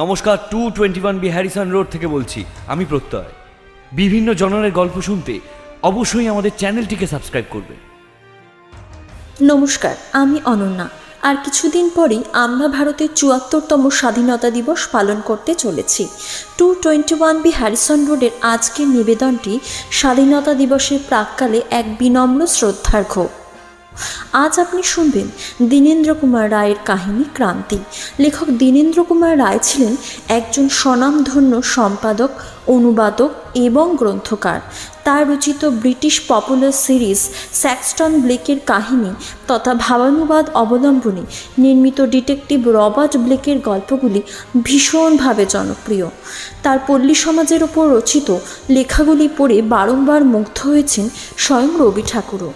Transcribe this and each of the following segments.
নমস্কার two twenty one B Harrison Road থেকে বলছি, আমি প্রত্যয়। বিভিন্ন জনরের গল্প শুনতে অবশ্যই আমাদের চ্যানেলটিকে সাবস্ক্রাইব করবেন। নমস্কার, আমি অনন্যা। আর কিছুদিন পরেই আমরা ভারতের চুয়াত্তরতম স্বাধীনতা দিবস পালন করতে চলেছি। Two twenty one B Harrison রোডের আজকের নিবেদনটি স্বাধীনতা দিবসের প্রাককালে এক বিনম্র শ্রদ্ধার্ঘ আজ আপনি শুনবেন দীনেন্দ্র কুমার রায়ের কাহিনী ক্রান্তি। লেখক দীনেন্দ্র কুমার রায় ছিলেন একজন স্বনামধন্য সম্পাদক, অনুবাদক এবং গ্রন্থকার। তার রচিত ব্রিটিশ পপুলার সিরিজ স্যাক্সটন ব্লেকের কাহিনী তথা ভাবানুবাদ অবলম্বনে নির্মিত ডিটেকটিভ রবার্ট ব্লেকের গল্পগুলি ভীষণভাবে জনপ্রিয়। তার পল্লী সমাজের ওপর রচিত লেখাগুলি পড়ে বারংবার মুগ্ধ হয়েছেন স্বয়ং রবি ঠাকুরও।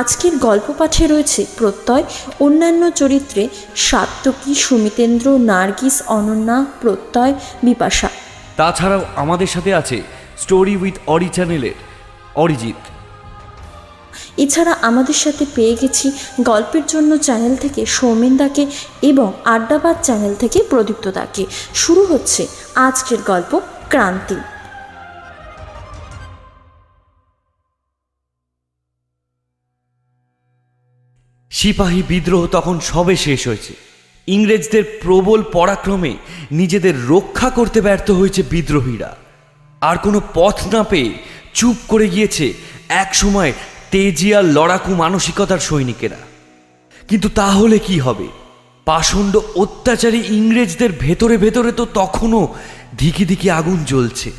আজকের গল্প পাঠে রয়েছে প্রত্যয় অন্যান্য চরিত্রে সাত্তকী সুমিতেন্দ্র নার্গিস অনন্যা প্রত্যয় বিপাশা। তাছাড়াও আমাদের সাথে আছে স্টোরি উইথ অরি চ্যানেলের অরিজিৎ। এছাড়া আমাদের সাথে পেয়ে গেছি গল্পের জন্য চ্যানেল থেকে সৌমেনদাকে এবং আড্ডাবাদ চ্যানেল থেকে প্রদীপ্তদাকে শুরু হচ্ছে আজকের গল্প ক্রান্তি। সিপাহী বিদ্রোহ তখন সবে শেষ হয়েছে। ইংরেজদের প্রবল পরাক্রমে নিজেদের রক্ষা করতে ব্যর্থ হয়েছে বিদ্রোহীরা। আর কোনো পথ না পেয়ে চুপ করে গিয়েছে এক সময় তেজিয়া লড়াকু মানসিকতার সৈনিকেরা। কিন্তু তাহলে কি হবে? পাষণ্ড অত্যাচারী ইংরেজদের ভেতরে ভেতরে তো তখনও ধিকি ধিকি আগুন জ্বলছে।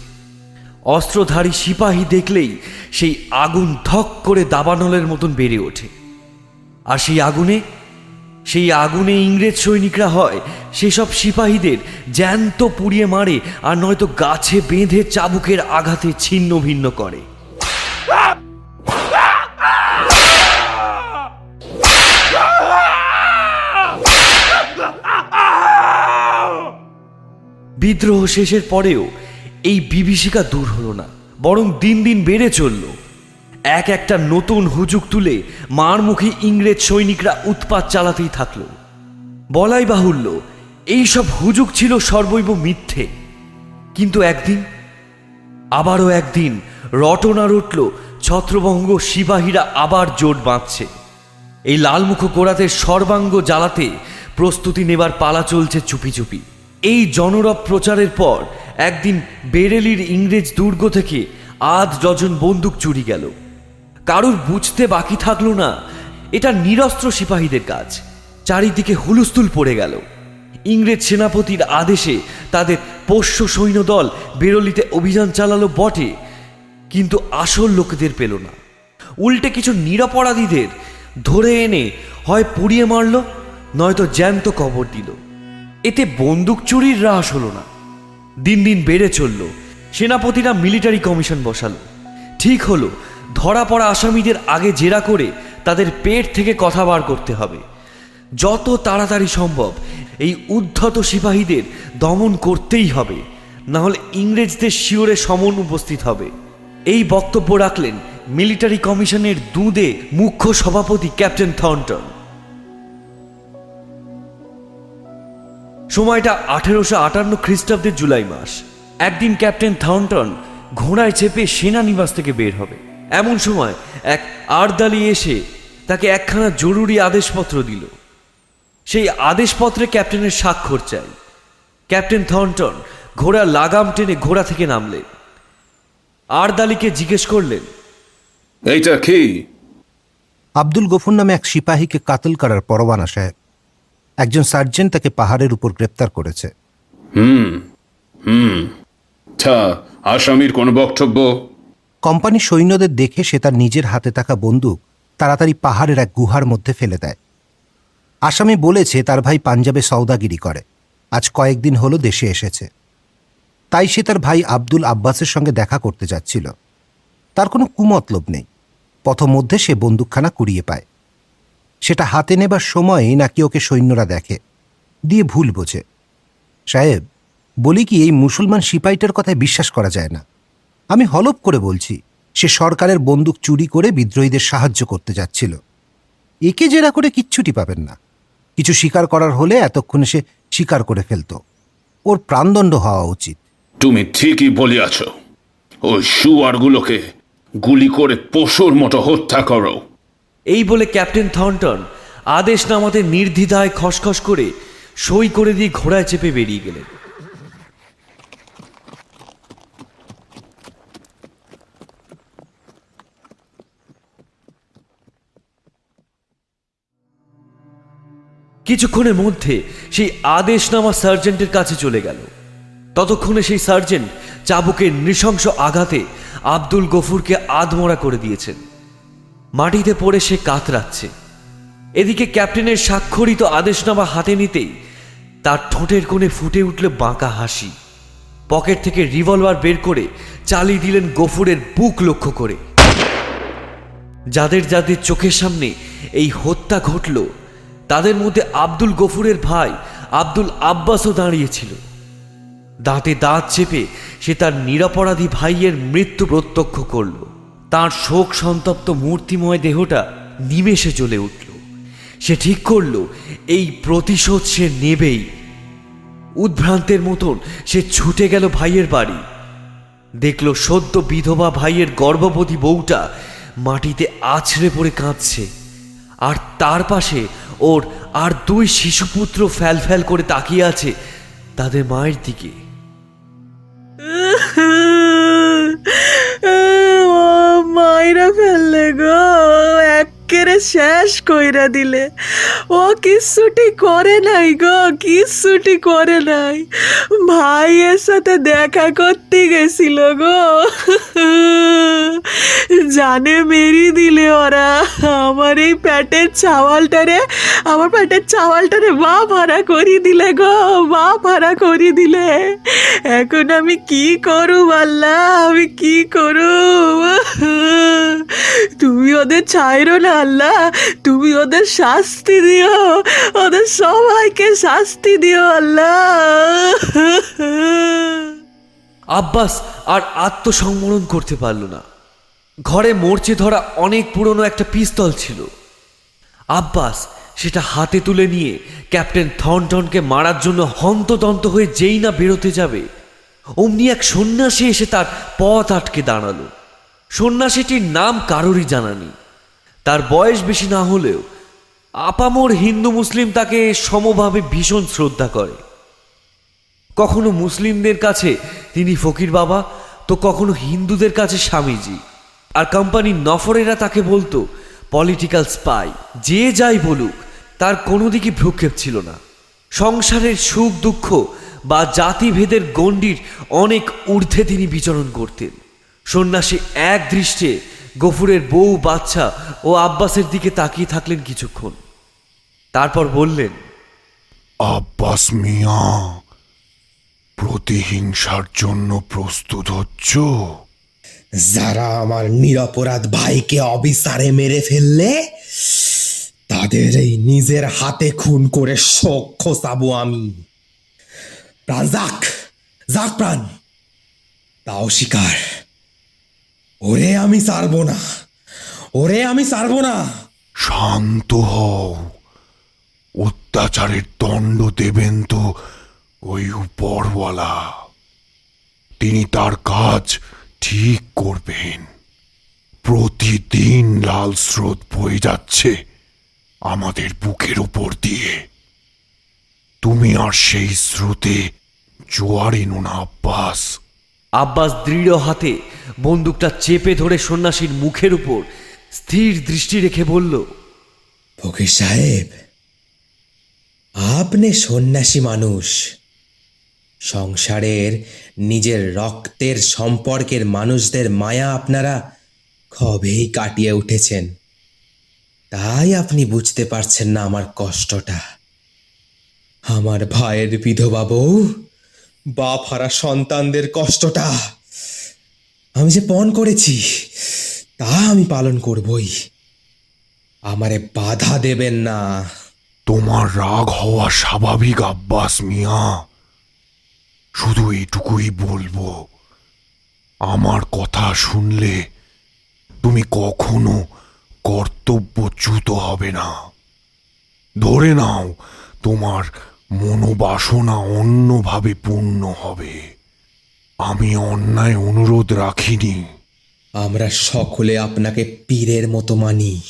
অস্ত্রধারী সিপাহী দেখলেই সেই আগুন ধক করে দাবানলের মতন বেড়ে ওঠে। আর সেই আগুনে সেই আগুনে ইংরেজ সৈনিকরা হয়, সেসব সিপাহীদের জ্যান্ত পুড়িয়ে মারে আর নয়তো গাছে বেঁধে চাবুকের আঘাতে ছিন্ন ভিন্ন করে। বিদ্রোহ শেষের পরেও এই বিভীষিকা দূর হলো না, বরং দিন দিন বেড়ে চলল। এক একটা নতুন হুজুক তুলে মার মুখে ইংরেজ সৈনিকরা উৎপাত চালাতেই থাকল। বলাই বাহুল্য, এইসব হুজুক ছিল সর্বৈব মিথ্যে। কিন্তু একদিন, আবারও একদিন রটনা রটল ছত্রভঙ্গ সিপাহীরা আবার জোট বাঁধছে। এই লালমুখ কোড়াতে সর্বাঙ্গ জ্বালাতে প্রস্তুতি নেবার পালা চলছে চুপি চুপি। এই জনরব প্রচারের পর একদিন বেরেলির ইংরেজ দুর্গ থেকে আধ ডজন বন্দুক চুরি গেল। কারুর বুঝতে বাকি থাকল না। এটা নিরস্ত্র সিপাহীদের কাজ। চারিদিকে হুলুস্থুল পড়ে গেল। ইংরেজ সেনাপতির আদেশে তাদের পোষ্য সৈন্যদল বেরলিতে অভিযান চালালো বটে, কিন্তু আসল লোকেদের পেল না। উল্টে কিছু নিরপরাধীদের ধরে এনে হয় পুড়িয়ে মারল, নয়তো জ্যান্ত কবর দিল। এতে বন্দুক চুরির হ্রাস হলো না। দিন দিন বেড়ে চলল। সেনাপতিরা মিলিটারি কমিশন বসালো। ঠিক হলো ধরা পড়া আসামিদের আগে জেরা করে তাদের পেট থেকে কথা বার করতে হবে। যত তাড়াতাড়ি সম্ভব এই উদ্ধত সিপাহীদের দমন করতেই হবে না হলে ইংরেজদের শিওরে সমন উপস্থিত হবে। এই বক্তব্য রাখলেন মিলিটারি কমিশনের দুদে মুখ্য সভাপতি ক্যাপ্টেন থর্নটন সময়টা আঠেরোশো আটান্ন খ্রিস্টাব্দের জুলাই মাস। একদিন ক্যাপ্টেন থর্নটন ঘোড়ায় চেপে সেনানিবাস থেকে বের হবে। এমন সময় এক আরদালি এসে তাকে একখানা জরুরি আদেশপত্র দিল। সেই আদেশপত্রে ক্যাপ্টেনের স্বাক্ষর চাই। ক্যাপ্টেন থর্নটন ঘোড়া লাগাম টেনে ঘোড়া থেকে নামলেন আরদালিকে জিজ্ঞেস করলেন এইটা কি? আব্দুল গফুর নামে এক সিপাহীকে কাতল করার পরোয়ানা সাহেব। একজন সার্জেন্ট তাকে পাহাড়ের উপর গ্রেপ্তার করেছে। হুম হুম। তা আসামির কোনো বক্তব্য? কোম্পানি সৈন্যদের দেখে সে তার নিজের হাতে থাকা বন্দুক তাড়াতাড়ি পাহাড়ের এক গুহার মধ্যে ফেলে দেয়। আসামি বলেছে তার ভাই পাঞ্জাবে সৌদাগিরি করে। আজ কয়েকদিন হলো দেশে এসেছে। তাই সে তার ভাই আব্দুল আব্বাসের সঙ্গে দেখা করতে যাচ্ছিল। তার কোনো কুমতলব নেই। পথমধ্যে সে বন্দুকখানা কুড়িয়ে পায়। সেটা হাতে নেবার সময়ে নাকি ওকে সৈন্যরা দেখে, দিয়ে ভুল বোঝে। সাহেব, বলি কি এই মুসলমান সিপাইটার কথায় বিশ্বাস করা যায় না? আমি হলপ করে বলছি সে সরকারের বন্দুক চুরি করে বিদ্রোহীদের সাহায্য করতে যাচ্ছিল। একে জেরা করে কিচ্ছুটি পাবেন না। কিছু স্বীকার করার হলে এতক্ষণে সে স্বীকার করে ফেলত। ওর প্রাণদণ্ড হওয়া উচিত। তুমি ঠিকই বলিয়াছ। ওই শুয়ারগুলোকে গুলি করে পশুর মতো হত্যা করো। এই বলে ক্যাপ্টেন থর্নটন আদেশ নামাতে নির্দ্বিধায় খসখস করে সই করে দিয়ে ঘোড়ায় চেপে বেরিয়ে গেলেন। কিছুক্ষণের মধ্যে সেই আদেশনামা সার্জেন্টের কাছে চলে গেল। ততক্ষণে সেই সার্জেন্ট চাবুকের নৃশংস আঘাতে আব্দুল গফুরকে আধমরা করে দিয়েছেন। মাটিতে পড়ে সে কাতরাচ্ছে। এদিকে ক্যাপ্টেনের স্বাক্ষরিত আদেশনামা হাতে নিতেই তার ঠোঁটের কোণে ফুটে উঠল বাঁকা হাসি। পকেট থেকে রিভলভার বের করে চালিয়ে দিলেন গফুরের বুক লক্ষ্য করে। যাদের যাদের চোখের সামনে এই হত্যা ঘটল তাদের মধ্যে আব্দুল গফুরের ভাই আব্দুল আব্বাসও দাঁড়িয়েছিল। দাঁতে দাঁত চেপে সে তার নিরাপরাধী ভাইয়ের মৃত্যু প্রত্যক্ষ করল। তার শোক সন্তপ্ত মূর্তিময় দেহটা নিমেষে জ্বলে উঠল। সে ঠিক করল, এই প্রতিশোধ সে নেবেই। উদ্ভ্রান্তের মতন সে ছুটে গেল ভাইয়ের বাড়ি। দেখল সদ্য বিধবা ভাইয়ের গর্ভবতী বউটা মাটিতে আছড়ে পড়ে কাঁদছে। আর তার পাশে ওর আর দুই শিশুপুত্র ফ্যাল ফ্যাল করে তাকিয়ে আছে তাদের মায়ের দিকে। মায়েরা ফেললে গো। একেরে শেষ কইরা দিলে। ও কিচ্ছুটি করে নাই গো, কিচ্ছুটি করে নাই। ভাইয়ের সাথে দেখা করতে গেছিল গো। জানে মেরি দিলে ওরা। আমার এই প্যাটের চাওয়ালটারে, আমার প্যাটের চাওয়ালটারে মা ভাড়া করি দিলে গো, মা ভাড়া করি দিলে। এখন আমি কি করু আল্লাহ, আমি কি করু? তুমি ওদের ছাইরো না। আল্লাহ তুমি ওদের শাস্তি দিও। ওদের সবাইকে শাস্তি দিও, আল্লাহ। আব্বাস আর আত্মসংবরণ করতে পারল না। ঘরে মরচে ধরা অনেক পুরনো একটা পিস্তল ছিল। আব্বাস সেটা হাতে তুলে নিয়ে ক্যাপ্টেন থনটনকে মারার জন্য হন্তদন্ত হয়ে যেই না বেরোতে যাবে, অমনি এক সন্ন্যাসী এসে তার পথ আটকে দাঁড়াল। সন্ন্যাসীটির নাম কারোরই জানা নেই। তার বয়স বেশি না হলেও আপামোর হিন্দু মুসলিম তাকে সমভাবে ভীষণ শ্রদ্ধা করে। কখনো মুসলিমদের কাছে তিনি ফকির বাবা, তো কখনো হিন্দুদের কাছে স্বামীজি। আর কোম্পানির নফরেরা তাকে বলতো, পলিটিক্যাল স্পাই, যে যাই বলুক, তার কোনো দিকে ভ্রুক্ষেপ ছিল না। সংসারের সুখ দুঃখ বা জাতিভেদের গণ্ডির অনেক ঊর্ধ্বে তিনি বিচরণ করতেন। সন্ন্যাসী এক দৃষ্টে গফুরের বউ বাচ্চা ও আব্বাসের দিকে তাকিয়ে থাকলেন কিছুক্ষণ। তারপর বললেন আব্বাস মিয়া প্রতিহিংসার জন্য প্রস্তুত হচ্ছ? যারা আমার নিরপরাধ ভাইকে অবিচারে মেরে ফেললে তাদের এই নিজের হাতে খুন করে শোক খোসাবো আমি। প্রাণ যাক যাক প্রাণ তাও শিকার। ওরে আমি ছাড়বো না। ওরে আমি ছাড়বো না। শান্ত হও। অত্যাচারের দণ্ড দেবেন তো ওই উপরওয়ালা। তিনি তার কাজ ঠিক করবেন। প্রতিদিন লাল স্রোত বয়ে যাচ্ছে আমাদের বুকের উপর দিয়ে। তুমি আর সেই স্রোতে জোয়ার এনো না, আব্বাস। আব্বাস দৃঢ় হাতে বন্দুকটা চেপে ধরে সন্ন্যাসীর মুখের উপর স্থির দৃষ্টি রেখে বলল, ফকির সাহেব, আপনি সন্ন্যাসী মানুষ। সংসারের, নিজের রক্তের সম্পর্কের মানুষদের মায়া আপনারা কবেই কাটিয়ে উঠেছেন? তাই আপনি বুঝতে পারছেন না আমার কষ্টটা। আমার ভাইয়ের বিধবা বউ বাপ হারা সন্তানদের কষ্টটা আমি যে পণ করেছি, তা আমি পালন করবই। আমারে বাধা দেবেন না। তোমার রাগ হওয়া স্বাভাবিক, আব্বাস মিয়া। শুধু এটুকুই বলব। আমার কথা শুনলে তুমি কখনো কর্তব্যচ্যুত হবে না। ধরে নাও তোমার মনোবাসনা অন্যভাবে পূর্ণ হবে। আমি অন্যায় অনুরোধ রাখিনি। আমরা সকলে আপনাকে পীরের মতো মানি।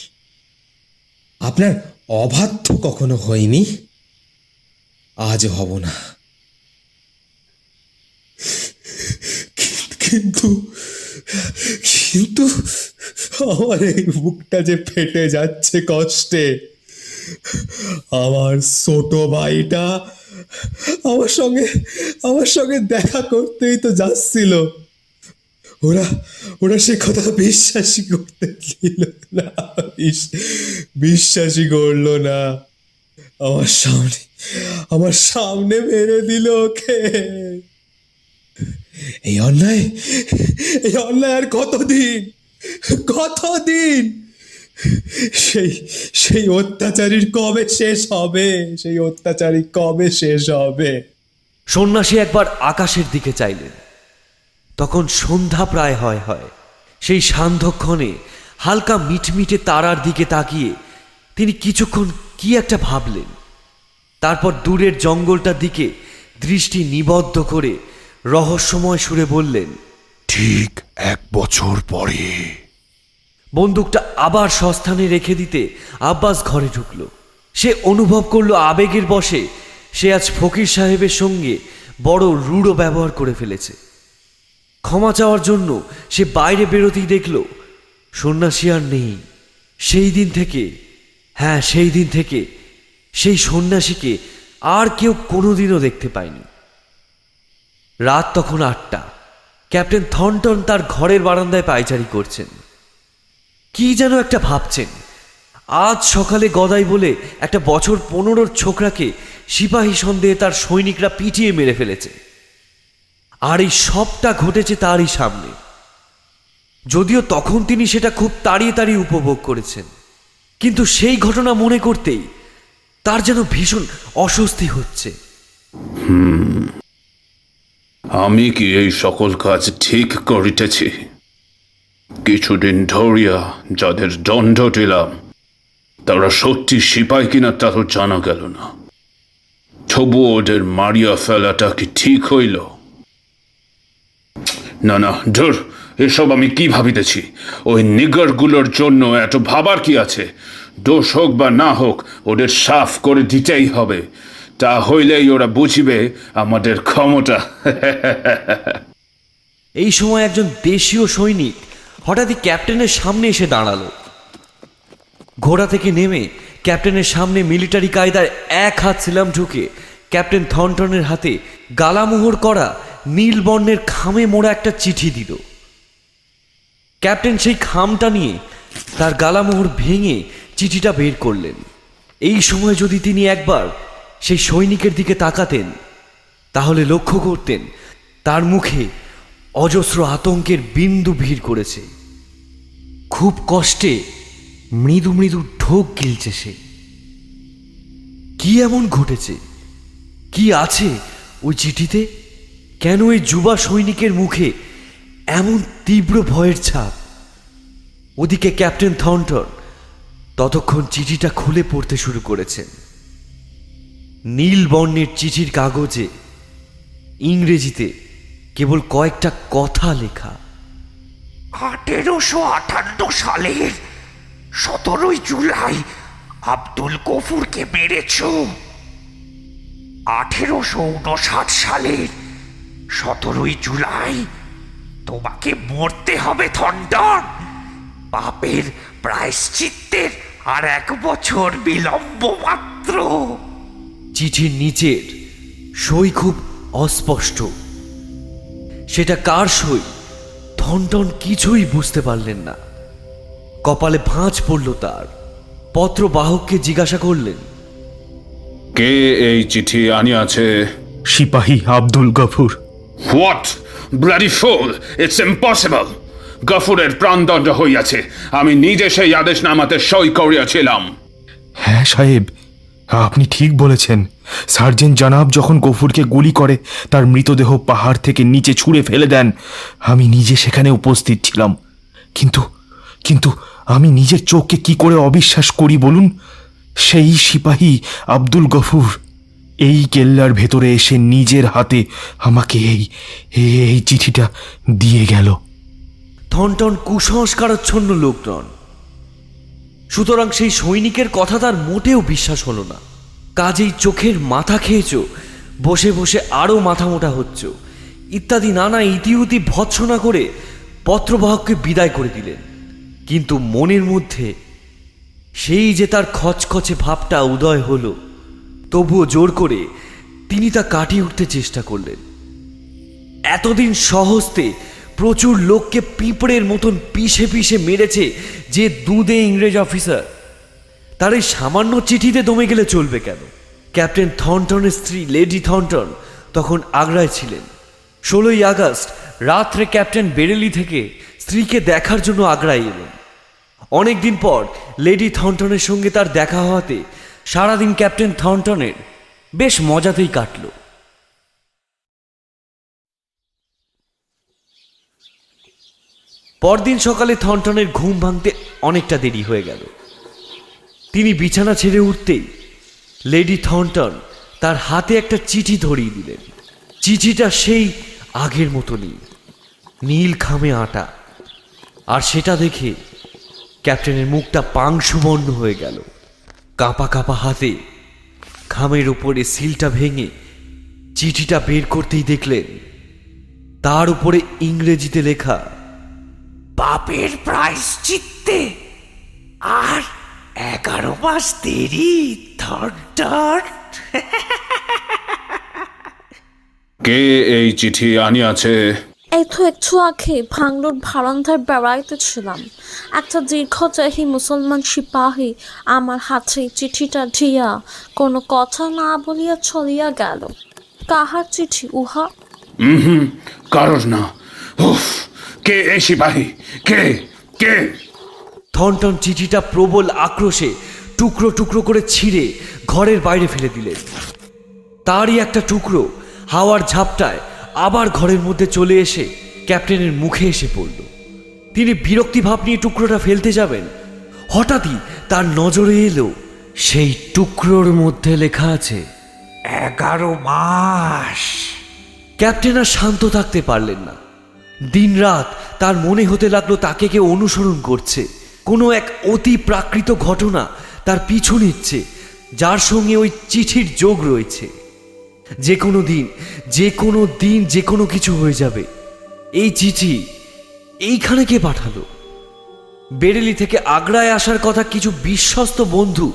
আপনার অবাধ্য কখনো হয়নি? আজ হব না। কিন্তু কিন্তু আমার এই বুকটা যে ফেটে যাচ্ছে কষ্টে। আমার ছোট ভাইটা আমার সঙ্গে আমার সঙ্গে দেখা করতেই তো যাচ্ছিল। ওরা ওরা সে কথা বিশ্বাসই করতে দিল না, বিশ- বিশ্বাসই করল না। আমার সামনে আমার সামনে মেরে দিল ওকে। এই অন্যায় এই অন্যায় আর কতদিন? কতদিন? সেই সেই অত্যাচারীর কবে শেষ হবে? সেই অত্যাচারী কবে শেষ হবে? সন্ন্যাসী একবার আকাশের দিকে চাইলেন। তখন সন্ধ্যা প্রায় হয় হয়। সেই সান্ধ্যক্ষণে হালকা মিটমিটে তারার দিকে তাকিয়ে তিনি কিছুক্ষণ কি একটা ভাবলেন। তারপর দূরের জঙ্গলটার দিকে দৃষ্টি নিবদ্ধ করে রহস্যময় সুরে বললেন ঠিক এক বছর পরে বন্দুকটা আবার সস্থানে রেখে দিতে আব্বাস ঘরে ঢুকল। সে অনুভব করল আবেগের বশে সে আজ ফকির সাহেবের সঙ্গে বড় রূঢ় ব্যবহার করে ফেলেছে। ক্ষমা চাওয়ার জন্য সে বাইরে বেরোতেই দেখল, সন্ন্যাসী আর নেই। সেই দিন থেকে হ্যাঁ সেই দিন থেকে সেই সন্ন্যাসীকে আর কেউ কোনোদিনও দেখতে পায়নি। রাত তখন আটটা। ক্যাপ্টেন থনটন তার ঘরের বারান্দায় পায়চারি করছেন। কি যেন একটা ভাবছেন। আজ সকালে গদাই বলে একটা বছর পনেরোর ছোকরাকে সিপাহী সন্দেহে তার সৈনিকরা পিটিয়ে মেরে ফেলেছে। আর এই সবটা ঘটেছে তারই সামনে। যদিও তখন তিনি সেটা খুব তাড়িয়ে তাড়িয়ে উপভোগ করেছেন। কিন্তু সেই ঘটনা মনে করতেই তার যেন ভীষণ অস্বস্তি হচ্ছে। আমি কি এই সকল কাজ ঠিক করিতেছি? কিছুদিন ধরিয়া যাদের দণ্ড দিলাম, তারা সত্যি সিপাই কিনা তা তো জানা গেল না। তবু ওদের মারিয়া ফেলাটা কি ঠিক হইল? না না, ধর, এসব আমি কি ভাবিতেছি? ওই নিগরগুলোর জন্য এত ভাবার কি আছে? দোষ হোক বা না হোক, ওদের সাফ করে দিতেই হবে। তা হইলেই ওরা বুঝিবে আমাদের ক্ষমতা। এই সময় একজন দেশীয় সৈনিক হঠাৎই ক্যাপ্টেনের সামনে এসে দাঁড়াল। ঘোড়া থেকে নেমে ক্যাপ্টেনের সামনে মিলিটারি কায়দায় এক হাত ছিলাম ঢুকে ক্যাপ্টেন থনটনের হাতে গালামোহর করা নীল বর্ণের খামে মোড়া একটা চিঠি দিল। ক্যাপ্টেন সেই খামটা নিয়ে তার গালামোহর ভেঙে চিঠিটা বের করলেন। এই সময় যদি তিনি একবার সেই সৈনিকের দিকে তাকাতেন, তাহলে লক্ষ্য করতেন তার মুখে অজস্র আতঙ্কের বিন্দু ভিড় করেছে। খুব কষ্টে মৃদু মৃদু ঢোক গিলছে সে। কি এমন ঘটেছে? কি আছে ওই চিঠিতে? কেন ওই যুবা সৈনিকের মুখে এমন তীব্র ভয়ের ছাপ? ওদিকে ক্যাপ্টেন থর্নটন ততক্ষণ চিঠিটা খুলে পড়তে শুরু করেছেন। নীল বর্ণের চিঠির কাগজে ইংরেজিতে কেবল কয়েকটা কথা লেখা। আঠেরোশো আটান্ন সালের সতেরোই জুলাই আব্দুল গফুরকে মেরেছ। আঠেরোশো উনষাট সালের সতেরোই জুলাই তোমাকে মরতে হবে, থন্ডন। পাপের প্রায়শ্চিত্তের আর এক বছর বিলম্ব মাত্র। চিঠির নিচের সই খুব অস্পষ্ট। সেটা কার সই? থনটন কিছুই বুঝতে পারলেন না। কপালে ভাঁজ পড়ল তার। পত্র বাহককে জিজ্ঞাসা করলেন কে এই চিঠি আনিয়াছে? সিপাহী Abdul Gafur. What bloody fool it's impossible গফুরের প্রাণদণ্ড হইয়াছে। আমি নিজে সেই আদেশনামাতে সই করিয়াছিলাম। হ্যাঁ সাহেব আপনি ঠিক বলেছেন। সার্জেন্ট জানাব যখন গফুরকে গুলি করে, তার মৃতদেহ পাহাড় থেকে নিচে ছুঁড়ে ফেলে দেন। আমি নিজে সেখানে উপস্থিত ছিলাম। কিন্তু কিন্তু আমি নিজের চোখকে কি করে অবিশ্বাস করি বলুন? সেই সিপাহী আব্দুল গফুর। এই কেল্লার ভেতরে এসে নিজের হাতে আমাকে এই এই চিঠিটা দিয়ে গেল। থনটন কুসংস্কারাচ্ছন্ন লোক নন সুতরাং সেই সৈনিকের কথা তার মোটেও বিশ্বাস হলো না। কাজেই চোখের মাথা খেয়েছ, বসে বসে আরও মাথা মোটা হচ্ছ। ইত্যাদি নানা ইতিউতি ভৎসনা করে পত্রবাহককে বিদায় করে দিলেন। কিন্তু মনের মধ্যে সেই যে তার খচখচে ভাবটা উদয় হলো, তবুও জোর করে তিনি তা কাটিয়ে উঠতে চেষ্টা করলেন। এতদিন সহস্তে প্রচুর লোককে পিঁপড়ের মতন পিষে পিষে মেরেছে যে দুধে ইংরেজ অফিসার। তার এই সামান্য চিঠিতে দমে গেলে চলবে কেন? ক্যাপ্টেন থনটনের স্ত্রী, লেডি থনটন, তখন আগ্রায় ছিলেন। ষোলোই আগস্ট, রাত্রে ক্যাপ্টেন বেরেলি থেকে স্ত্রীকে দেখার জন্য আগ্রায় এলেন। অনেকদিন পর লেডি থনটনের সঙ্গে তার দেখা হওয়াতে সারাদিন ক্যাপ্টেন থনটনের বেশ মজাতেই কাটলো। পরদিন সকালে থনটনের ঘুম ভাঙতে অনেকটা দেরি হয়ে গেল। তিনি বিছানা ছেড়ে উঠতেই লেডি থনটন তার হাতে একটা চিঠি ধরিয়ে দিলেন। চিঠিটা সেই আগের মতনই, নীল খামে আটা। আর সেটা দেখে ক্যাপ্টেনের মুখটা পাংশুবর্ণ হয়ে গেল। কাঁপা কাঁপা হাতে খামের উপরে সিলটা ভেঙে চিঠিটা বের করতেই দেখলেন, তার উপরে ইংরেজিতে লেখা পাপের প্রায়শ্চিত্তে আর এগারো মাস দেরি থন্ডন কে এই চিঠি আনিয়াছে? এই তো একটু আগে ভাঙড়ুর বারান্দায় বেড়াইতেছিলাম। একটা দীর্ঘদেহী মুসলমান সিপাহী আমার হাতে চিঠিটা দিয়া কোনো কথা না বলিয়া চলিয়া গেল। কাহার চিঠি উহা? হুম কারোর না। উফ, কে এই সিপাহী? কে? কে? থনটন চিঠিটা প্রবল আক্রোশে টুকরো টুকরো করে ছিঁড়ে ঘরের বাইরে ফেলে দিলেন তারই একটা টুকরো হাওয়ার ঝাপটায় আবার ঘরের মধ্যে চলে এসে ক্যাপ্টেনের মুখে এসে পড়ল। তিনি বিরক্তি ভাব নিয়ে টুকরোটা ফেলতে যাবেন। হঠাৎই তার নজরে এলো সেই টুকরোর মধ্যে লেখা আছে, এগারো মাস। ক্যাপ্টেন আর শান্ত থাকতে পারলেন না। দিনরাত তার মনে হতে লাগল তাকে কেউ অনুসরণ করছে। কোনো এক অতি প্রাকৃত ঘটনা তার পিছু নিচ্ছে, যার সঙ্গে ওই চিঠির যোগ রয়েছে। যে কোনো দিন যে কোনো দিন যে কোনো কিছু হয়ে যাবে। এই চিঠি এইখানে কে পাঠালো? বেরেলি থেকে আগ্রায় আসার কথা কিছু বিশ্বস্ত বন্ধু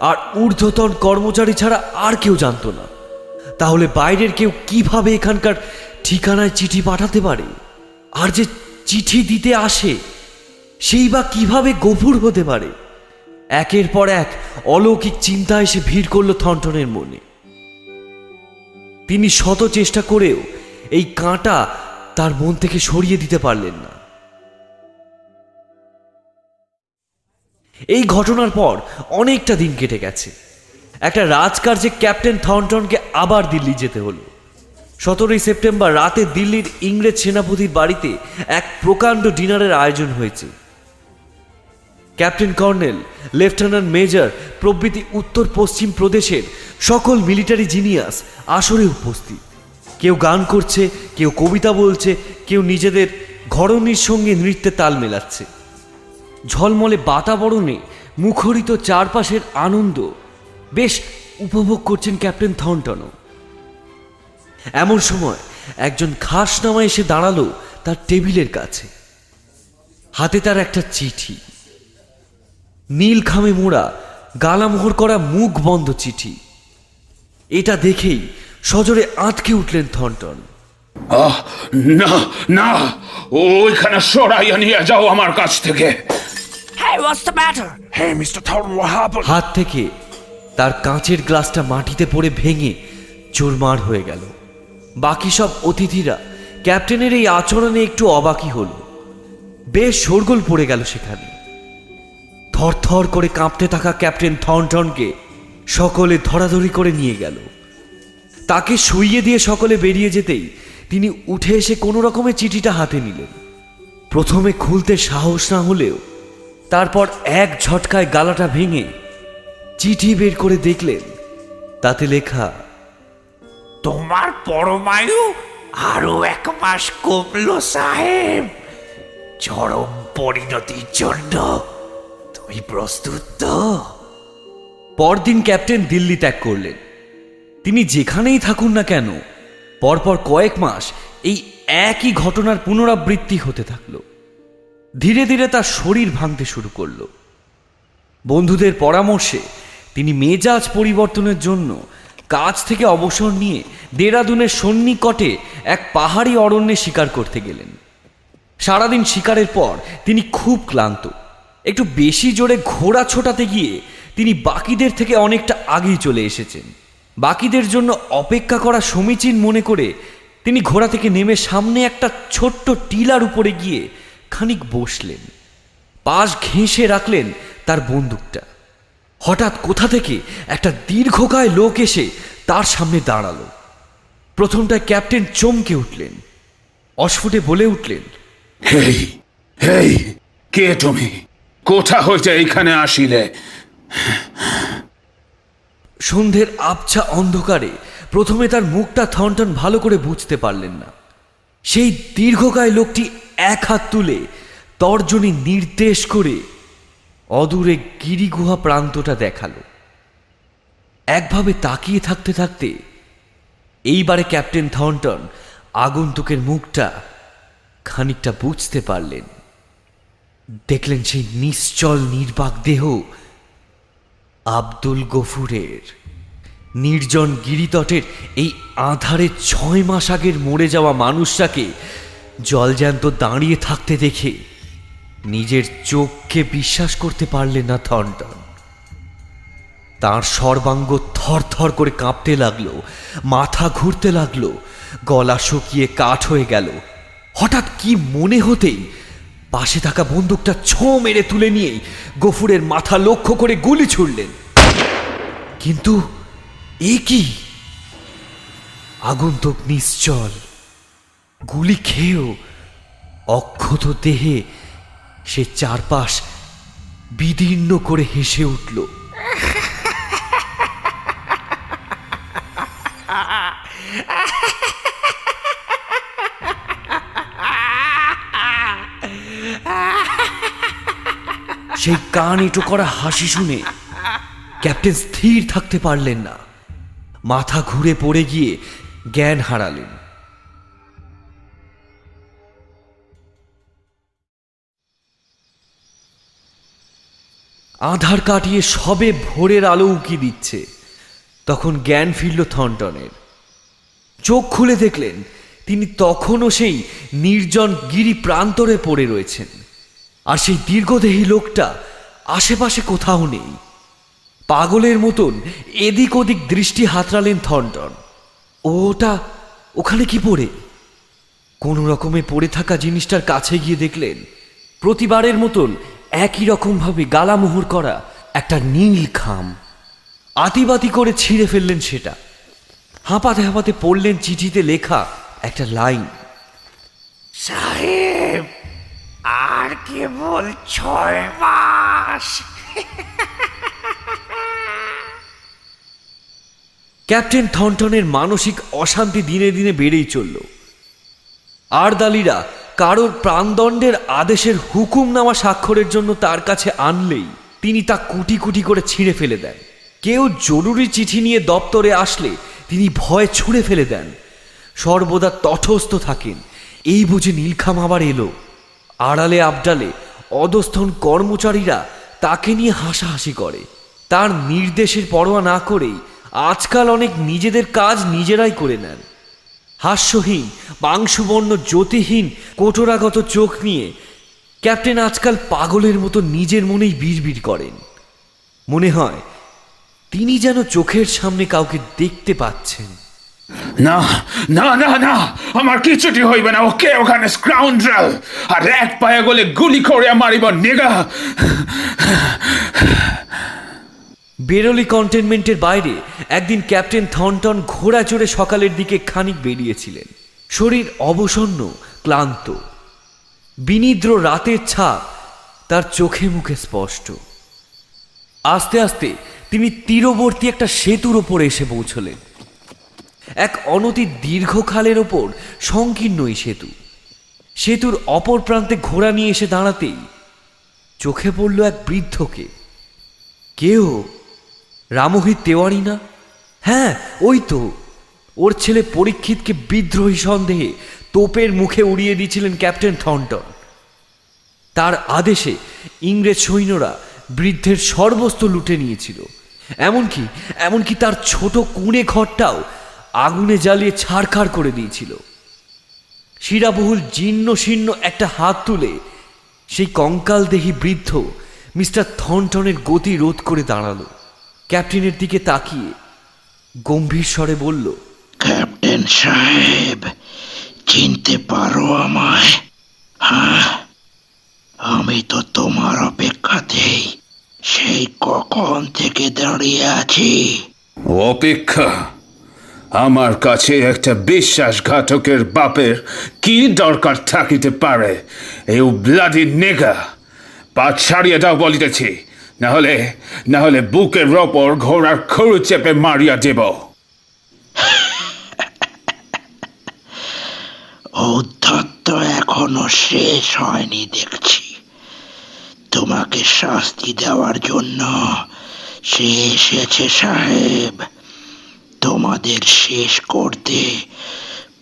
আর ঊর্ধ্বতন কর্মচারী ছাড়া আর কেউ জানতো না। তাহলে বাইরের কেউ কীভাবে এখানকার ঠিকানায় চিঠি পাঠাতে পারে? আর যে চিঠি দিতে আসে, সেই বা কীভাবে গভুর হতে পারে? একের পর এক অলৌকিক চিন্তা এসে ভিড় করল থনটনের মনে। তিনি শত চেষ্টা করেও এই কাঁটা তার মন থেকে সরিয়ে দিতে পারলেন না। এই ঘটনার পর অনেকটা দিন কেটে গেছে। একটা রাজকার্যে ক্যাপ্টেন থর্নটনকে আবার দিল্লি যেতে হলো। সতেরোই সেপ্টেম্বর রাতে দিল্লির ইংরেজ সেনাপতির বাড়িতে এক প্রকাণ্ড ডিনারের আয়োজন হয়েছে। ক্যাপ্টেন কর্নেল, লেফটেন্যান্ট মেজর, প্রভৃতি উত্তর পশ্চিম প্রদেশের সকল মিলিটারি জিনিয়াস আসরে উপস্থিত। কেউ গান করছে, কেউ কবিতা বলছে, কেউ নিজেদের ঘরণীর সঙ্গে নৃত্যে তাল মেলাচ্ছে। ঝলমলে বাতাবরণে মুখরিত চারপাশের আনন্দ বেশ উপভোগ করছেন ক্যাপ্টেন থর্নটনও এমন সময় একজন খাস নামা এসে দাঁড়াল তার টেবিলের কাছে। হাতে তার একটা চিঠি। নীল খামে মোড়া গালামোহর করা মুখ বন্ধ চিঠি। এটা দেখেই সজোরে আঁতকে উঠলেন থর্নটন আহ না না ওইখানে সরাইয়া নিয়ে যাও আমার কাছ থেকে? হাত থেকে তার কাঁচের গ্লাসটা মাটিতে পড়ে ভেঙে চুরমার হয়ে গেল। বাকি সব অতিথিরা ক্যাপ্টেনের এই আচরণে একটু অবাকি হল। বেশ শোরগোল পড়ে গেল সেখানে। থরথর করে কাঁপতে থাকা ক্যাপ্টেন থর্নটনকে সকলে ধরাধরি করে নিয়ে গেল। তাকে শুইয়ে দিয়ে সকলে বেরিয়ে যেতেই তিনি উঠে এসে কোনো রকমের চিঠিটা হাতে নিলেন। প্রথমে খুলতে সাহস না হলেও তারপর এক ঝটকায় গালাটা ভেঙে চিঠি বের করে দেখলেন, তাতে লেখা তোমার পরমায়ু আরও এক মাস কমলো, সাহেব। চরম পরিণতির জন্য তুমি প্রস্তুত তো? পরদিন ক্যাপ্টেন দিল্লি ত্যাগ করলেন। তিনি যেখানেই থাকুন না কেন, পরপর কয়েক মাস এই একই ঘটনার পুনরাবৃত্তি হতে থাকল। ধীরে ধীরে তার শরীর ভাঙতে শুরু করল। বন্ধুদের পরামর্শে তিনি মেজাজ পরিবর্তনের জন্য কাজ থেকে অবসর নিয়ে দেরাদুনের সন্নিকটে এক পাহাড়ি অরণ্যে শিকার করতে গেলেন। সারাদিন শিকারের পর তিনি খুব ক্লান্ত। একটু বেশি জোরে ঘোড়া ছোটাতে গিয়ে তিনি বাকিদের থেকে অনেকটা আগেই চলে এসেছেন। বাকিদের জন্য অপেক্ষা করা সমীচীন মনে করে তিনি ঘোড়া থেকে নেমে সামনে একটা ছোট্ট টিলার উপরে গিয়ে খানিক বসলেন। পাশ ঘেঁষে রাখলেন তার বন্দুকটা। হঠাৎ কোথা থেকে একটা দীর্ঘকায় লোক এসে তার সামনে দাঁড়াল। প্রথমটায় ক্যাপ্টেন চমকে উঠলেন অস্ফুটে বলে উঠলেন হেই হেই কে তুমি? কোথা হইতে এইখানে আসিলে? সন্ধ্যের আবছা অন্ধকারে প্রথমে তার মুখটা থনটন ভালো করে বুঝতে পারলেন না। সেই দীর্ঘকায় লোকটি এক হাত তুলে তর্জনী নির্দেশ করে অদূরে গিরিগুহা প্রান্তটা দেখাল। একভাবে তাকিয়ে থাকতে থাকতে এইবারে ক্যাপ্টেন থর্নটন আগন্তুকের মুখটা খানিকটা বুঝতে পারলেন। দেখলেন সেই নিশ্চল নির্বাক দেহ আব্দুল গফুরের। নির্জন গিরিতটের এই আধারে ছয় মাস আগের মরে যাওয়া মানুষটাকে জলজ্যান্ত দাঁড়িয়ে থাকতে দেখে নিজের চোখকে বিশ্বাস করতে পারলেন না থর্নটন তার সর্বাঙ্গ থরথর করে কাঁপতে লাগল, মাথা ঘুরতে লাগল, গলা শুকিয়ে কাঠ হয়ে গেল। হঠাৎ কি মনে হতেই পাশে থাকা বন্দুকটা ছো মেরে তুলে নিয়েই গফুরের মাথা লক্ষ্য করে গুলি ছুড়লেন। কিন্তু এ কি? আগন্তুক নিশ্চল, গুলি খেয়েও অক্ষত দেহে সে চারপাশ বিদীর্ণ করে হেসে উঠল। সেই কান এঁটো করা হাসি শুনে ক্যাপ্টেন স্থির থাকতে পারলেন না। মাথা ঘুরে পড়ে গিয়ে জ্ঞান হারালেন। আধার কাটিয়ে সবে ভোরের আলো উকি দিচ্ছে। তখন জ্ঞান ফিরল থনটনের। চোখ খুলে দেখলেন, তিনি তখনও সেই নির্জন গিরি প্রান্তরে পড়ে রয়েছেন। আর সেই দীর্ঘদেহী লোকটা আশেপাশে কোথাও নেই। পাগলের মতন এদিক ওদিক দৃষ্টি হাতড়ালেন থনটন। ওটা ওখানে কি পড়ে? কোনো রকমে পড়ে থাকা জিনিসটার কাছে গিয়ে দেখলেন, প্রতিবারের মতন একই রকমভাবে গালামোহর করা একটা নীল খাম। আতিবাতি করে ছিঁড়ে ফেললেন সেটা। হাঁপাতে হাঁপাতে পড়লেন চিঠিতে লেখা একটা লাইন। সাহেব আর কেবল ছয় মাস। ক্যাপ্টেন থনটনের মানসিক অশান্তি দিনে দিনে বেড়েই চলল। আরদালিরা কারোর প্রাণদণ্ডের আদেশের হুকুমনামা স্বাক্ষরের জন্য তার কাছে আনলেই তিনি তা কুটি কুটি করে ছিঁড়ে ফেলে দেন। কেউ জরুরি চিঠি নিয়ে দপ্তরে আসলে তিনি ভয় ছুঁড়ে ফেলে দেন। সর্বদা তটস্থ থাকেন। এই বুঝে নীলখাম আবার এলো। আড়ালে আবডালে অধস্থন কর্মচারীরা তাকে নিয়ে হাসাহাসি করে। তার নির্দেশের পরোয়া না করেই আজকাল অনেক নিজেদের কাজ নিজেরাই করে নেন। হাস্যহীন মাংসবর্ণ জ্যোতিহীন, কোটরাগত চোখ নিয়ে ক্যাপ্টেন আজকাল পাগলের মতো নিজের মনেই বিড়বিড় করেন। মনে হয় তিনি যেন চোখের সামনে কাউকে দেখতে পাচ্ছেন। না না না না, আমার কিছুটি হইবে না, ওকে ওখানে স্ক্রাউন্ড্রাল, আর এক পায়ে গলে গুলি করে মারিব নিগা। বেরোলি কন্টেনমেন্টের বাইরে একদিন ক্যাপ্টেন থনটন ঘোড়া চড়ে সকালের দিকে খানিক বেরিয়েছিলেন। শরীর অবসন্ন, ক্লান্ত। বিনিদ্র রাতের ছাপ তার চোখে মুখে স্পষ্ট। আস্তে আস্তে তিনি তীরবর্তী একটা সেতুর ওপরে এসে পৌঁছলেন। এক অনতি দীর্ঘ খালের ওপর সংকীর্ণ এই সেতু। সেতুর অপর প্রান্তে ঘোড়া নিয়ে এসে দাঁড়াতেই চোখে পড়ল এক বৃদ্ধকে। কেউ রামহিত তেওয়ারি না? হ্যাঁ ওই তো। ওর ছেলে পরীক্ষিতকে বিদ্রোহী সন্দেহে তোপের মুখে উড়িয়ে দিয়েছিলেন ক্যাপ্টেন থর্নটন তার আদেশে ইংরেজ সৈন্যরা বৃদ্ধের সর্বস্ব লুটে নিয়েছিল। এমনকি এমনকি তার ছোট কুঁড়ে ঘরটাও আগুনে জ্বালিয়ে ছাড়খাড় করে দিয়েছিল। শিরাবহুল জীর্ণ শীর্ণ একটা হাত তুলে সেই কঙ্কালদেহী বৃদ্ধ মিস্টার থনটনের গতি রোধ করে দাঁড়াল। ক্যাপ্টেনের দিকে তাকিয়ে গম্ভীর স্বরে বলল ক্যাপ্টেন সাহেব চিনতে পারো আমায়? হ্যাঁ? আমি তো তোমার অপেক্ষাতেই সেই কখন থেকে দাঁড়িয়ে আছি। অপেক্ষা আমার কাছে একটা বিশ্বাসঘাতকের বাপের কি দরকার থাকিতে পারে? এই ব্লাডি নেগা পাট ছাড়িয়ে দাও বলিতেছি। নাহলে নাহলে বুকের ওপর ঘোড়ার খড়ু চেপে মারিয়া দেব। উদ্ধত্ত এখনও শেষ হয়নি দেখছি। তোমাকে শাস্তি দেওয়ার জন্য সে এসেছে সাহেব। তোমাদের শেষ করতে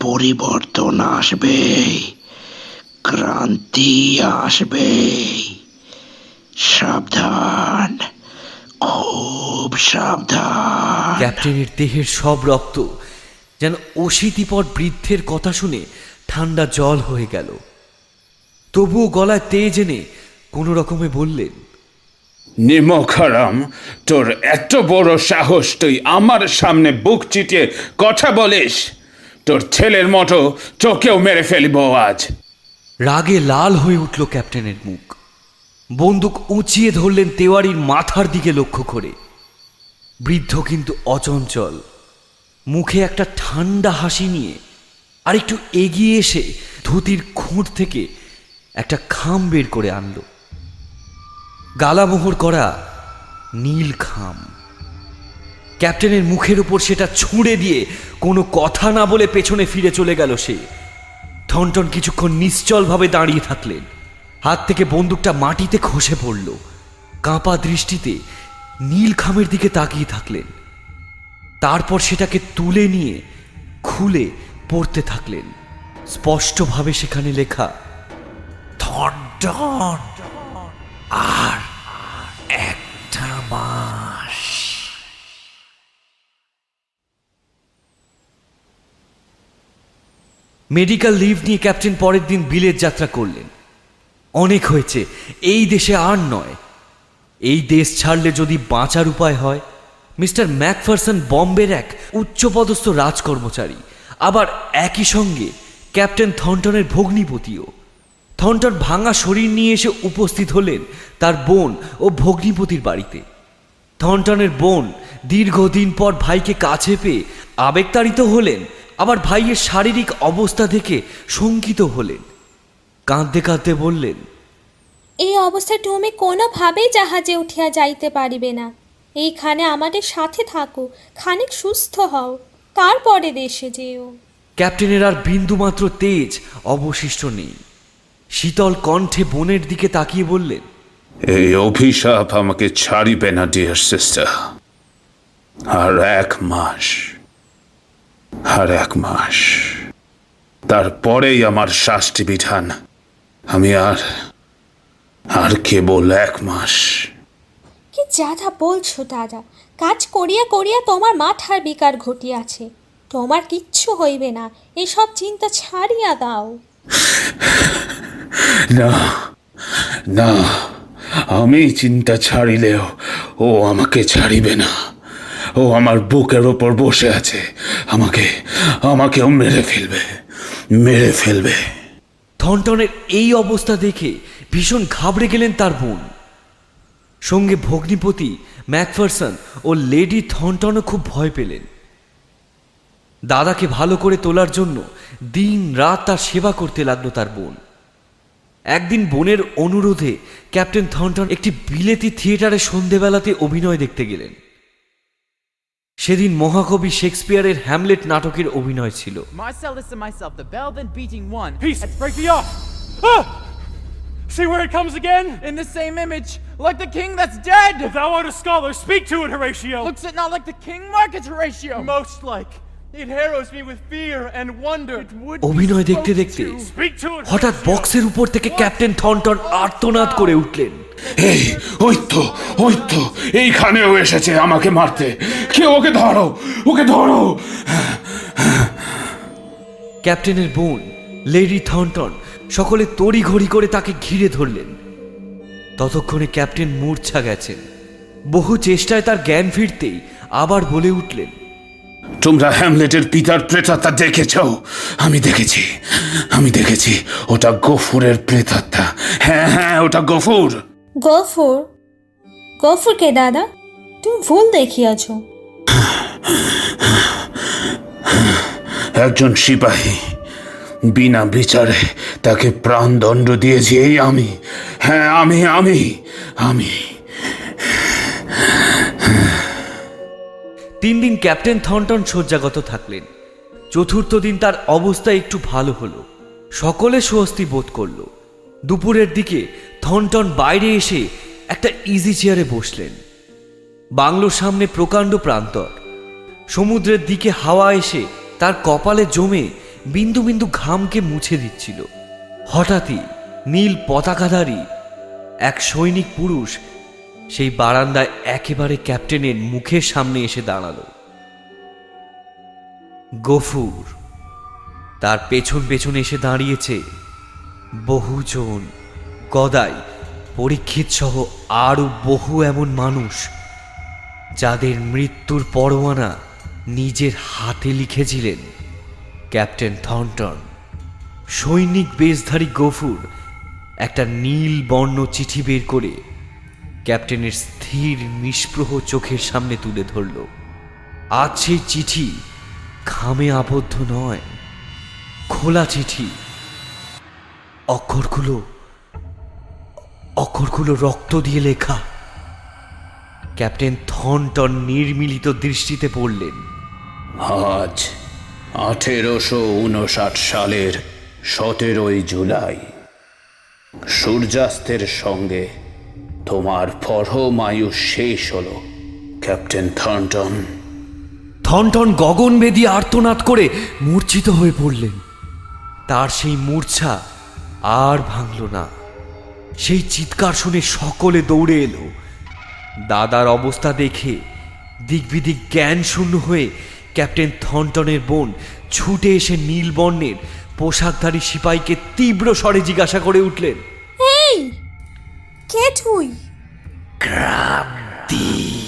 পরিবর্তন আসবে ক্রান্তি আসবে সাবধান খুব সাবধান। ক্যাপ্টেনের দেহের সব রক্ত যেন অশীতিপর বৃদ্ধের কথা শুনে ঠান্ডা জল হয়ে গেল। তবুও গলায় তেজ এনে কোনো রকমে বললেন নিমখারাম তোর এত বড় সাহস তুই আমার সামনে বুক চিটিয়ে কথা বলিস? তোর ছেলের মতো চোখেও মেরে ফেলিব আজ। রাগে লাল হয়ে উঠল ক্যাপ্টেনের মুখ। বন্দুক উঁচিয়ে ধরলেন তেওয়ারির মাথার দিকে লক্ষ্য করে। বৃদ্ধ কিন্তু অচঞ্চল। মুখে একটা ঠান্ডা হাসি নিয়ে আর একটু এগিয়ে এসে ধুতির খুঁট থেকে একটা খাম বের করে আনলো। গালামোহর করা নীল খাম। ক্যাপ্টেনের মুখের উপর সেটা ছুঁড়ে দিয়ে কোনো কথা না বলে পেছনে ফিরে চলে গেল সে। থনটন কিছুক্ষণ নিশ্চলভাবে দাঁড়িয়ে থাকলেন। হাত থেকে বন্দুকটা মাটিতে খসে পড়ল। কাঁপা দৃষ্টিতে নীল খামের দিকে তাকিয়ে থাকলেন। তারপর সেটাকে তুলে নিয়ে খুলে পড়তে থাকলেন। স্পষ্টভাবে সেখানে লেখা আর একটা মাস মেডিকেল লিভ নিয়ে ক্যাপ্টেন পরের দিন বিলেত যাত্রা করলেন। অনেক হয়েছে। এই দেশে আর নয়। এই দেশ ছাড়লে যদি বাঁচার উপায় হয়, মিস্টার ম্যাকফারসন বম্বের এক উচ্চপদস্থ রাজকর্মচারী, আবার একই সঙ্গে ক্যাপ্টেন থন্টনের ভগ্নিপতিও। থন্টন ভাঙা শরীর নিয়ে এসে উপস্থিত হলেন তার বোন ও ভগ্নিপতির বাড়িতে। থনটনের বোন দীর্ঘদিন পর ভাইকে কাছে পেয়ে আবেগতাড়িত হলেন, আবার ভাইয়ের শারীরিক অবস্থা দেখে শঙ্কিত হলেন। কাঁদতে কাঁদতে বললেন এই অবস্থায় তুমি কোনোভাবেই জাহাজে উঠিয়া যাইতে পারিবে না। এইখানে আমাদের সাথে থাকো খানিক সুস্থ হও তারপরে দেশে যেও। ক্যাপ্টেনের আর বিন্দুমাত্র তেজ অবশিষ্ট নেই। শীতল কণ্ঠে বোনের দিকে তাকিয়ে বললেন এই অভিশাপ আমাকে ছাড়িবে না ডিয়ার সিস্টার আর এক মাস আর এক মাস তারপরেই আমার শাস্তি বিধান আমি আর আর কেবল এক মাস। কি যাদা বলছো দাদা? কাজ করিয়া করিয়া তোমার মাথার বিকার ঘটিয়াছে। তোমার কিচ্ছু হইবে না এসব চিন্তা ছাড়িয়া দাও। না না আমি চিন্তা ছাড়িলেও ও আমাকে ছাড়িবে না। ও আমার বুকের ওপর বসে আছে আমাকে আমাকেও মেরে ফেলবে মেরে ফেলবে। থনটনের এই অবস্থা দেখে ভীষণ ঘাবড়ে গেলেন তার বোন। সঙ্গে ভগ্নিপতি ম্যাকফারসন ও লেডি থনটনও খুব ভয় পেলেন। দাদাকে ভালো করে তোলার জন্য দিন রাত তার সেবা করতে লাগল তার বোন। একদিন বোনের অনুরোধে ক্যাপ্টেন থনটন একটি বিলেতি থিয়েটারে সন্ধেবেলাতে অভিনয় দেখতে গেলেন। সেদিন মহাকবি শেক্সপিয়ারের হ্যামলেট নাটকের অভিনয় ছিল Marcellus and myself, the bell then beating one. Peace, break me off! Ah! See where it comes again? In the same image, like the king that's dead! If thou art a scholar, speak to it, Horatio! Looks it not like the king, Marcus Horatio? Most like. It harrows me with fear and wonder. It would অভিনয় দেখতে দেখতে Speak to it, হঠাৎ বক্সের উপর থেকে captain Thornton আর্তনাদ করে উঠলেন এই ওই তো ওই তো এইখানেও এসেছে আমাকে মারতে। কেউ ওকে ধরো ওকে ধরো। ক্যাপ্টেনের বোন লেডি থনটন সকলে তড়িঘড়ি করে তাকে ঘিরে ধরলেন। ততক্ষণে ক্যাপ্টেন মূর্ছা গেছেন। বহু চেষ্টায় তার জ্ঞান ফিরতেই আবার বলে উঠলেন তোমরা হ্যামলেটের পিতার প্রেতাত্মা দেখেছ? আমি দেখেছি আমি দেখেছি ওটা গফুরের প্রেতাত্মা। হ্যাঁ হ্যাঁ ওটা গফুর। গফুর গফুর কে দাদা তুমি ভুল দেখিয়াছ। একজন সিপাহী বিনা বিচারে তাকে প্রাণদণ্ড দিয়েছি এই আমি। হ্যাঁ আমি আমি আমি। তিন দিন ক্যাপ্টেন থনটন শয্যাগত থাকলেন। চতুর্থ দিন তার অবস্থা একটু ভালো হলো। সকলে স্বস্তি বোধ করল। দুপুরের দিকে থনটন বাইরে এসে একটা ইজি চেয়ারে বসলেন। বাংলোর সামনে প্রকাণ্ড প্রান্তর। সমুদ্রের দিকে হাওয়া এসে তার কপালে জমে বিন্দু বিন্দু ঘামকে মুছে দিচ্ছিল। হঠাৎই নীল পতাকাধারী এক সৈনিক পুরুষ সেই বারান্দায় একেবারে ক্যাপ্টেনের মুখের সামনে এসে দাঁড়াল। গফুর তার পেছন পেছন এসে দাঁড়িয়েছে বহুজন। গদাই পরীক্ষিত সহ আরও বহু এমন মানুষ, যাদের মৃত্যুর পরোয়ানা নিজের হাতে লিখেছিলেন। ক্যাপ্টেন থর্নটন সৈনিক বেশধারী গফুর, একটা নীল বর্ণ চিঠি বের করে ক্যাপ্টেনের স্থির নিষ্প্রহ চোখের সামনে তুলে ধরল। আজ সেই চিঠি খামে আবদ্ধ নয়, খোলা চিঠি, অক্ষরগুলো অক্ষরগুলো রক্ত দিয়ে লেখা। ক্যাপ্টেন থনটন নির্মিলিত দৃষ্টিতে পড়লেন। আজ আঠেরোশো উনষাট সালের সতেরোই জুলাই। সূর্যাস্তের সঙ্গে তোমার পরমায়ু শেষ হলো ক্যাপ্টেন থনটন। থনটন গগনবেদী আর্তনাদ করে মূর্ছিত হয়ে পড়লেন। তার সেই মূর্ছা আর ভাঙল না। সেই চিৎকার শুনে সকলে দৌড়ে এলো। দাদার অবস্থা দেখে দিকবিদিক জ্ঞান শূন্য হয়ে ক্যাপ্টেন থনটনের বোন ছুটে এসে নীলবর্ণের পোশাকধারী সিপাহীকে তীব্র স্বরে জিজ্ঞাসা করে উঠলেন এই কে তুই? ক্রান্তি।